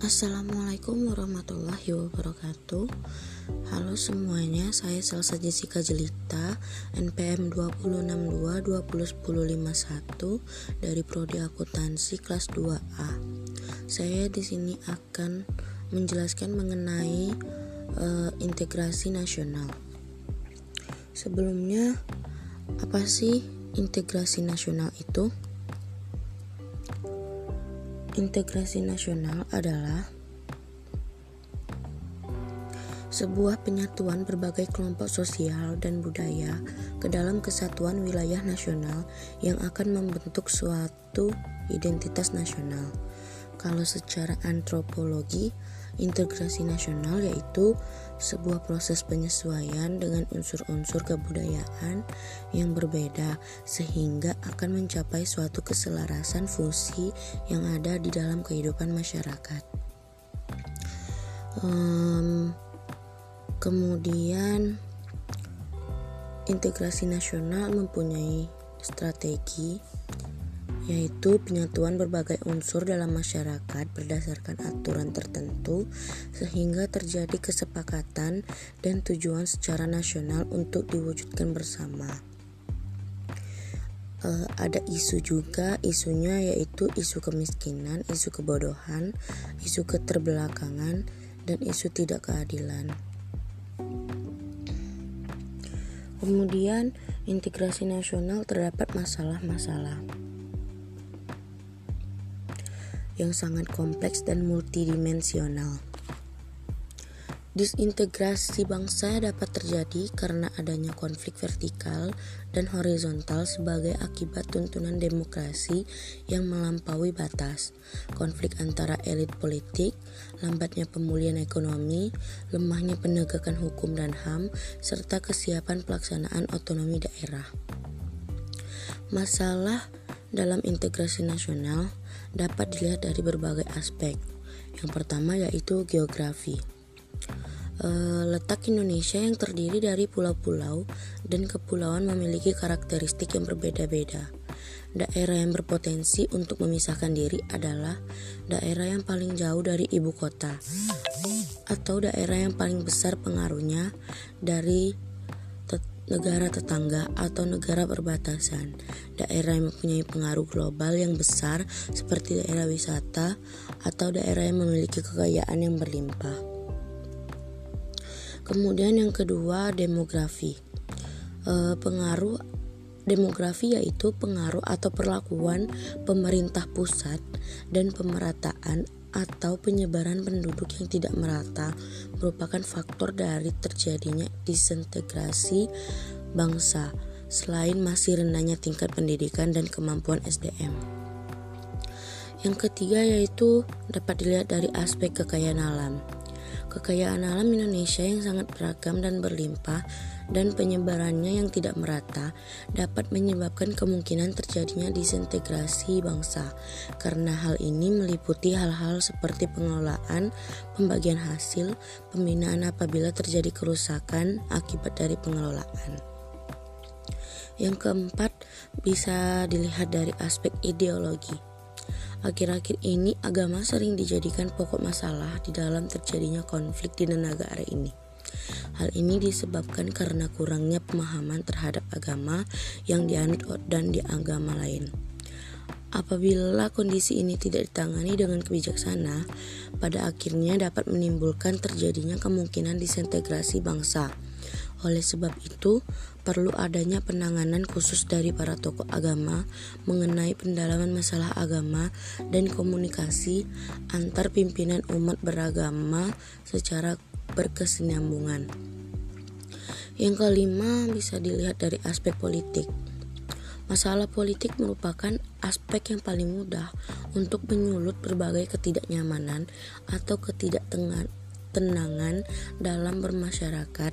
Assalamualaikum warahmatullahi wabarakatuh. Halo semuanya, saya Salsa Jessica Jelita NPM 206220151 dari Prodi Akuntansi kelas 2A Saya di sini akan menjelaskan mengenai uh, integrasi nasional. Sebelumnya, apa sih integrasi nasional itu? Integrasi nasional adalah sebuah penyatuan berbagai kelompok sosial dan budaya ke dalam kesatuan wilayah nasional yang akan membentuk suatu identitas nasional. Kalau secara antropologi, integrasi nasional yaitu sebuah proses penyesuaian dengan unsur-unsur kebudayaan yang berbeda sehingga akan mencapai suatu keselarasan fungsi yang ada di dalam kehidupan masyarakat. Um, kemudian integrasi nasional mempunyai strategi yaitu penyatuan berbagai unsur dalam masyarakat berdasarkan aturan tertentu sehingga terjadi kesepakatan dan tujuan secara nasional untuk diwujudkan bersama. Uh, ada isu juga, isunya yaitu isu kemiskinan, isu kebodohan, isu keterbelakangan, dan isu tidak keadilan. Kemudian, integrasi nasional terdapat masalah-masalah yang sangat kompleks dan multidimensional. Disintegrasi bangsa dapat terjadi karena adanya konflik vertikal dan horizontal sebagai akibat tuntunan demokrasi yang melampaui batas, konflik antara elit politik, lambatnya pemulihan ekonomi, lemahnya penegakan hukum dan HAM, serta kesiapan pelaksanaan otonomi daerah. Masalah dalam integrasi nasional dapat dilihat dari berbagai aspek. Yang pertama yaitu geografi. E, letak Indonesia yang terdiri dari pulau-pulau dan kepulauan memiliki karakteristik yang berbeda-beda. Daerah yang berpotensi untuk memisahkan diri adalah daerah yang paling jauh dari ibu kota atau daerah yang paling besar pengaruhnya dari negara tetangga atau negara perbatasan, daerah yang mempunyai pengaruh global yang besar seperti daerah wisata atau daerah yang memiliki kekayaan yang berlimpah. Kemudian yang kedua demografi. E, pengaruh demografi yaitu pengaruh atau perlakuan pemerintah pusat dan pemerataan atau penyebaran penduduk yang tidak merata merupakan faktor dari terjadinya disintegrasi bangsa selain masih rendahnya tingkat pendidikan dan kemampuan SDM. Yang ketiga yaitu dapat dilihat dari aspek kekayaan alam. Kekayaan alam Indonesia yang sangat beragam dan berlimpah dan penyebarannya yang tidak merata dapat menyebabkan kemungkinan terjadinya disintegrasi bangsa. Karena hal ini meliputi hal-hal seperti pengelolaan, pembagian hasil, pembinaan apabila terjadi kerusakan akibat dari pengelolaan. Yang keempat, bisa dilihat dari aspek ideologi. Akhir-akhir ini agama sering dijadikan pokok masalah di dalam terjadinya konflik di negara ini. Hal ini disebabkan karena kurangnya pemahaman terhadap agama yang dianut dan di agama lain. Apabila kondisi ini tidak ditangani dengan kebijaksana, pada akhirnya dapat menimbulkan terjadinya kemungkinan disintegrasi bangsa oleh sebab itu, perlu adanya penanganan khusus dari para tokoh agama mengenai pendalaman masalah agama dan komunikasi antar pimpinan umat beragama secara berkesinambungan. Yang kelima bisa dilihat dari aspek politik. Masalah politik merupakan aspek yang paling mudah untuk menyulut berbagai ketidaknyamanan atau ketidaktengan tenangan dalam bermasyarakat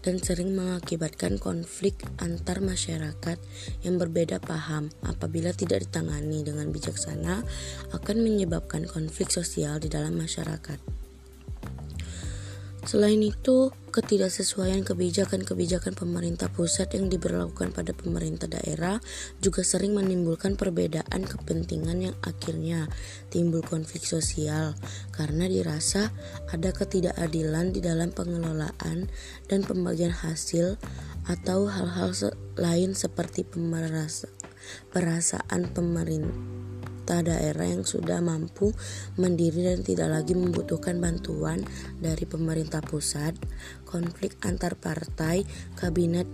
dan sering mengakibatkan konflik antar masyarakat yang berbeda paham apabila tidak ditangani dengan bijaksana akan menyebabkan konflik sosial di dalam masyarakat. Selain itu, ketidaksesuaian kebijakan-kebijakan pemerintah pusat yang diberlakukan pada pemerintah daerah juga sering menimbulkan perbedaan kepentingan yang akhirnya timbul konflik sosial karena dirasa ada ketidakadilan di dalam pengelolaan dan pembagian hasil atau hal-hal lain seperti perasaan pemerintah pemerintah daerah yang sudah mampu mendiri dan tidak lagi membutuhkan bantuan dari pemerintah pusat, konflik antar partai, kabinet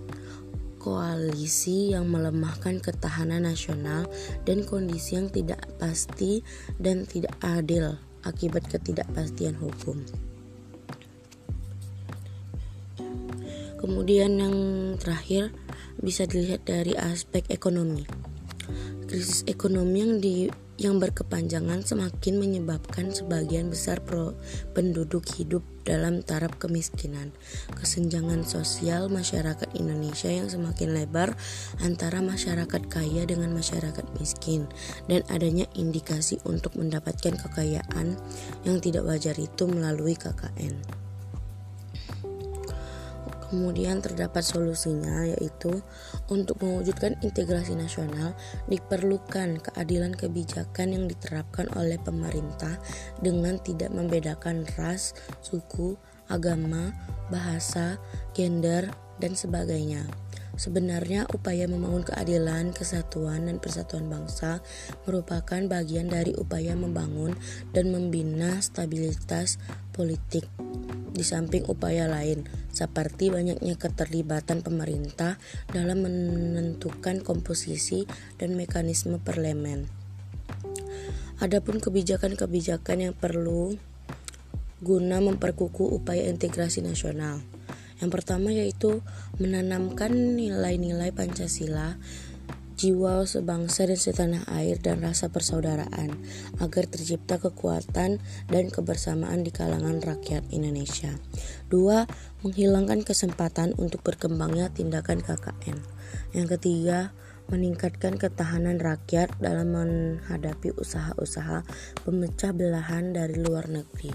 koalisi yang melemahkan ketahanan nasional dan kondisi yang tidak pasti dan tidak adil akibat ketidakpastian hukum. Kemudian yang terakhir bisa dilihat dari aspek ekonomi. Krisis ekonomi yang di yang berkepanjangan semakin menyebabkan sebagian besar pro, penduduk hidup dalam taraf kemiskinan. Kesenjangan sosial masyarakat Indonesia yang semakin lebar antara masyarakat kaya dengan masyarakat miskin dan adanya indikasi untuk mendapatkan kekayaan yang tidak wajar itu melalui KKN. Kemudian terdapat solusinya yaitu untuk mewujudkan integrasi nasional diperlukan keadilan kebijakan yang diterapkan oleh pemerintah dengan tidak membedakan ras, suku, agama, bahasa, gender, dan sebagainya. Sebenarnya upaya membangun keadilan, kesatuan, dan persatuan bangsa merupakan bagian dari upaya membangun dan membina stabilitas politik di samping upaya lain, seperti banyaknya keterlibatan pemerintah dalam menentukan komposisi dan mekanisme parlemen. Adapun kebijakan-kebijakan yang perlu guna memperkukuh upaya integrasi nasional. Yang pertama yaitu menanamkan nilai-nilai Pancasila jiwa sebangsa dan setanah air dan rasa persaudaraan agar tercipta kekuatan dan kebersamaan di kalangan rakyat Indonesia. Dua, menghilangkan kesempatan untuk berkembangnya tindakan KKN. Yang ketiga, meningkatkan ketahanan rakyat dalam menghadapi usaha-usaha pemecah belahan dari luar negeri,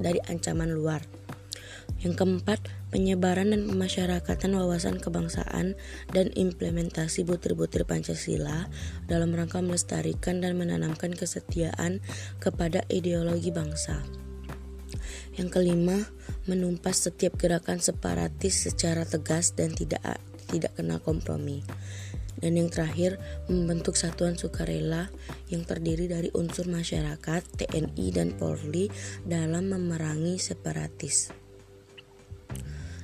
dari ancaman luar. Yang keempat, penyebaran dan pemasyarakatan wawasan kebangsaan dan implementasi butir-butir Pancasila dalam rangka melestarikan dan menanamkan kesetiaan kepada ideologi bangsa. Yang kelima, menumpas setiap gerakan separatis secara tegas dan tidak tidak kena kompromi. Dan yang terakhir, membentuk satuan sukarela yang terdiri dari unsur masyarakat, TNI, dan Polri dalam memerangi separatis.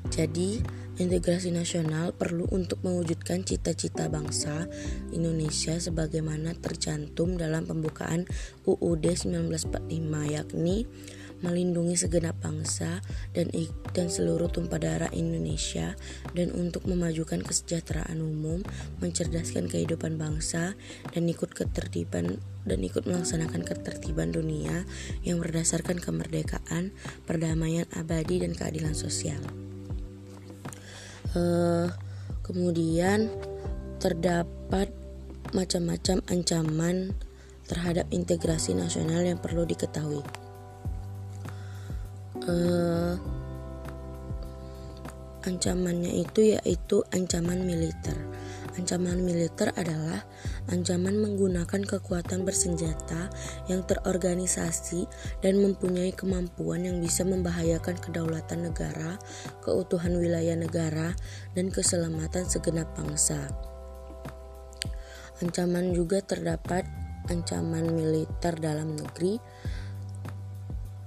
Jadi, integrasi nasional perlu untuk mewujudkan cita-cita bangsa Indonesia sebagaimana tercantum dalam pembukaan UUD 1945 yakni melindungi segenap bangsa dan dan seluruh tumpah darah Indonesia dan untuk memajukan kesejahteraan umum, mencerdaskan kehidupan bangsa dan ikut ketertiban dan ikut melaksanakan ketertiban dunia yang berdasarkan kemerdekaan, perdamaian abadi dan keadilan sosial uh, kemudian terdapat macam-macam ancaman terhadap integrasi nasional yang perlu diketahui. Uh, ancamannya itu yaitu ancaman militer. Ancaman militer adalah ancaman menggunakan kekuatan bersenjata yang terorganisasi dan mempunyai kemampuan yang bisa membahayakan kedaulatan negara, keutuhan wilayah negara, dan keselamatan segenap bangsa. Ancaman juga terdapat ancaman militer dalam negeri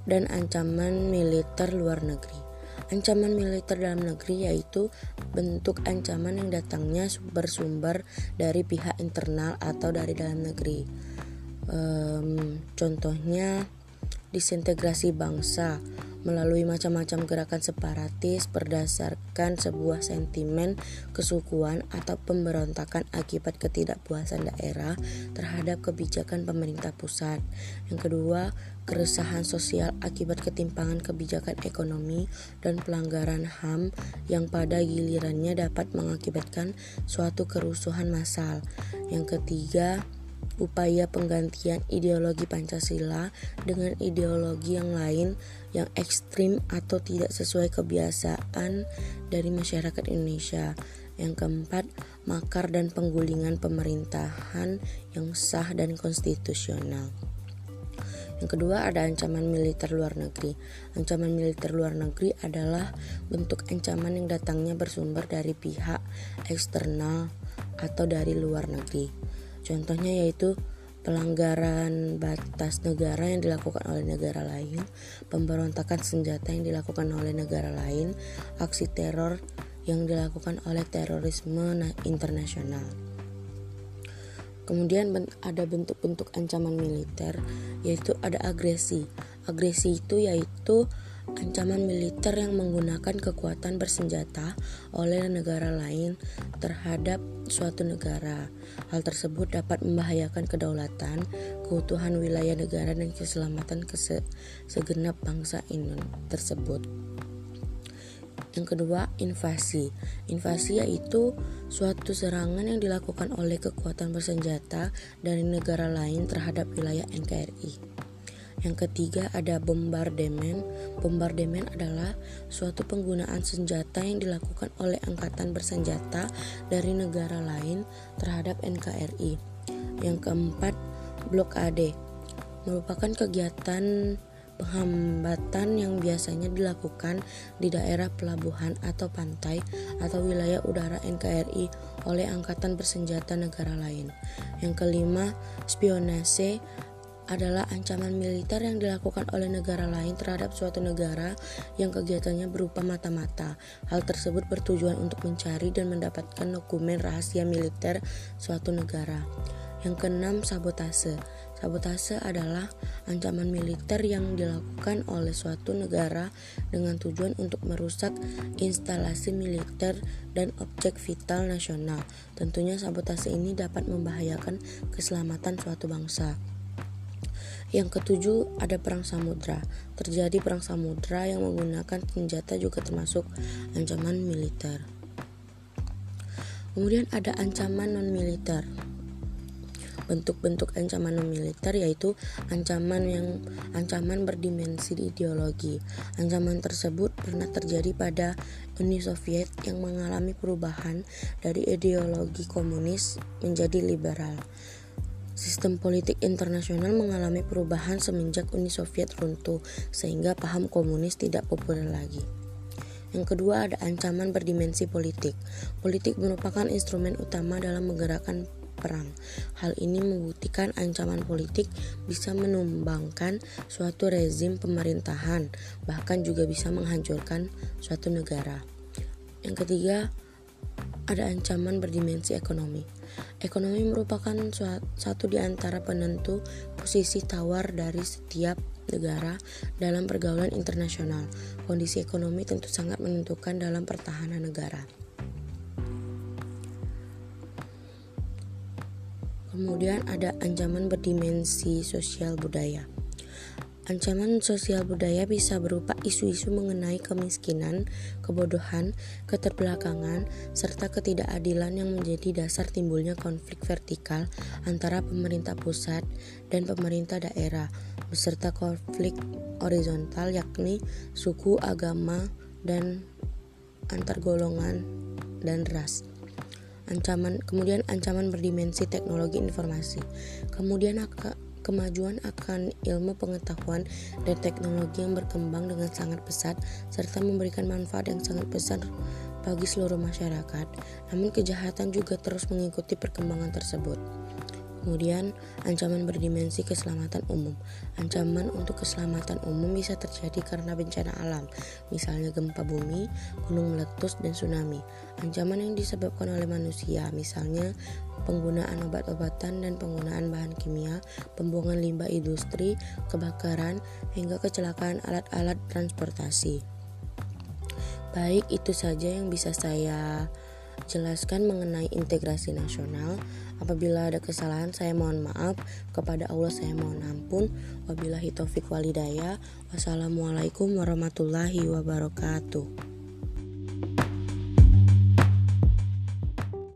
dan ancaman militer luar negeri. Ancaman militer dalam negeri yaitu bentuk ancaman yang datangnya bersumber dari pihak internal atau dari dalam negeri. Um, contohnya disintegrasi bangsa melalui macam-macam gerakan separatis berdasarkan sebuah sentimen kesukuan atau pemberontakan akibat ketidakpuasan daerah terhadap kebijakan pemerintah pusat. Yang kedua, keresahan sosial akibat ketimpangan kebijakan ekonomi dan pelanggaran HAM yang pada gilirannya dapat mengakibatkan suatu kerusuhan massal. Yang ketiga, upaya penggantian ideologi Pancasila dengan ideologi yang lain yang ekstrim atau tidak sesuai kebiasaan dari masyarakat Indonesia. Yang keempat, makar dan penggulingan pemerintahan yang sah dan konstitusional. Yang kedua ada ancaman militer luar negeri. Ancaman militer luar negeri adalah bentuk ancaman yang datangnya bersumber dari pihak eksternal atau dari luar negeri. Contohnya yaitu pelanggaran batas negara yang dilakukan oleh negara lain, pemberontakan senjata yang dilakukan oleh negara lain, aksi teror yang dilakukan oleh terorisme internasional. Kemudian ada bentuk-bentuk ancaman militer yaitu ada agresi. Agresi itu yaitu ancaman militer yang menggunakan kekuatan bersenjata oleh negara lain terhadap suatu negara. Hal tersebut dapat membahayakan kedaulatan, keutuhan wilayah negara dan keselamatan segenap bangsa ini tersebut. Yang kedua, invasi. Invasi yaitu suatu serangan yang dilakukan oleh kekuatan bersenjata dari negara lain terhadap wilayah NKRI. Yang ketiga ada bombardemen. Bombardemen adalah suatu penggunaan senjata yang dilakukan oleh angkatan bersenjata dari negara lain terhadap NKRI. Yang keempat, blokade merupakan kegiatan penghambatan yang biasanya dilakukan di daerah pelabuhan atau pantai atau wilayah udara NKRI oleh angkatan bersenjata negara lain. Yang kelima, spionase adalah ancaman militer yang dilakukan oleh negara lain terhadap suatu negara yang kegiatannya berupa mata-mata. Hal tersebut bertujuan untuk mencari dan mendapatkan dokumen rahasia militer suatu negara. Yang keenam, sabotase. Sabotase adalah ancaman militer yang dilakukan oleh suatu negara dengan tujuan untuk merusak instalasi militer dan objek vital nasional. Tentunya sabotase ini dapat membahayakan keselamatan suatu bangsa. Yang ketujuh ada perang samudra. Terjadi perang samudra yang menggunakan senjata juga termasuk ancaman militer. Kemudian ada ancaman non militer. Bentuk-bentuk ancaman non militer yaitu ancaman yang ancaman berdimensi ideologi. Ancaman tersebut pernah terjadi pada Uni Soviet yang mengalami perubahan dari ideologi komunis menjadi liberal. Sistem politik internasional mengalami perubahan semenjak Uni Soviet runtuh, sehingga paham komunis tidak populer lagi. Yang kedua ada ancaman berdimensi politik. Politik merupakan instrumen utama dalam menggerakkan perang. Hal ini membuktikan ancaman politik bisa menumbangkan suatu rezim pemerintahan, bahkan juga bisa menghancurkan suatu negara. Yang ketiga, ada ancaman berdimensi ekonomi. Ekonomi merupakan satu di antara penentu posisi tawar dari setiap negara dalam pergaulan internasional. Kondisi ekonomi tentu sangat menentukan dalam pertahanan negara. Kemudian ada ancaman berdimensi sosial budaya. Ancaman sosial budaya bisa berupa isu-isu mengenai kemiskinan, kebodohan, keterbelakangan, serta ketidakadilan yang menjadi dasar timbulnya konflik vertikal antara pemerintah pusat dan pemerintah daerah, beserta konflik horizontal yakni suku, agama, dan antar golongan dan ras ancaman kemudian ancaman berdimensi teknologi informasi. Kemudian ak kemajuan akan ilmu pengetahuan dan teknologi yang berkembang dengan sangat pesat serta memberikan manfaat yang sangat besar bagi seluruh masyarakat. Namun kejahatan juga terus mengikuti perkembangan tersebut Kemudian, ancaman berdimensi keselamatan umum. Ancaman untuk keselamatan umum bisa terjadi karena bencana alam, misalnya gempa bumi, gunung meletus, dan tsunami. Ancaman yang disebabkan oleh manusia, misalnya penggunaan obat-obatan dan penggunaan bahan kimia, pembuangan limbah industri, kebakaran, hingga kecelakaan alat-alat transportasi. Baik, itu saja yang bisa saya jelaskan mengenai integrasi nasional. Apabila ada kesalahan saya mohon maaf, kepada Allah saya mohon ampun. Wabillahi taufik walidayah. Wassalamualaikum warahmatullahi wabarakatuh.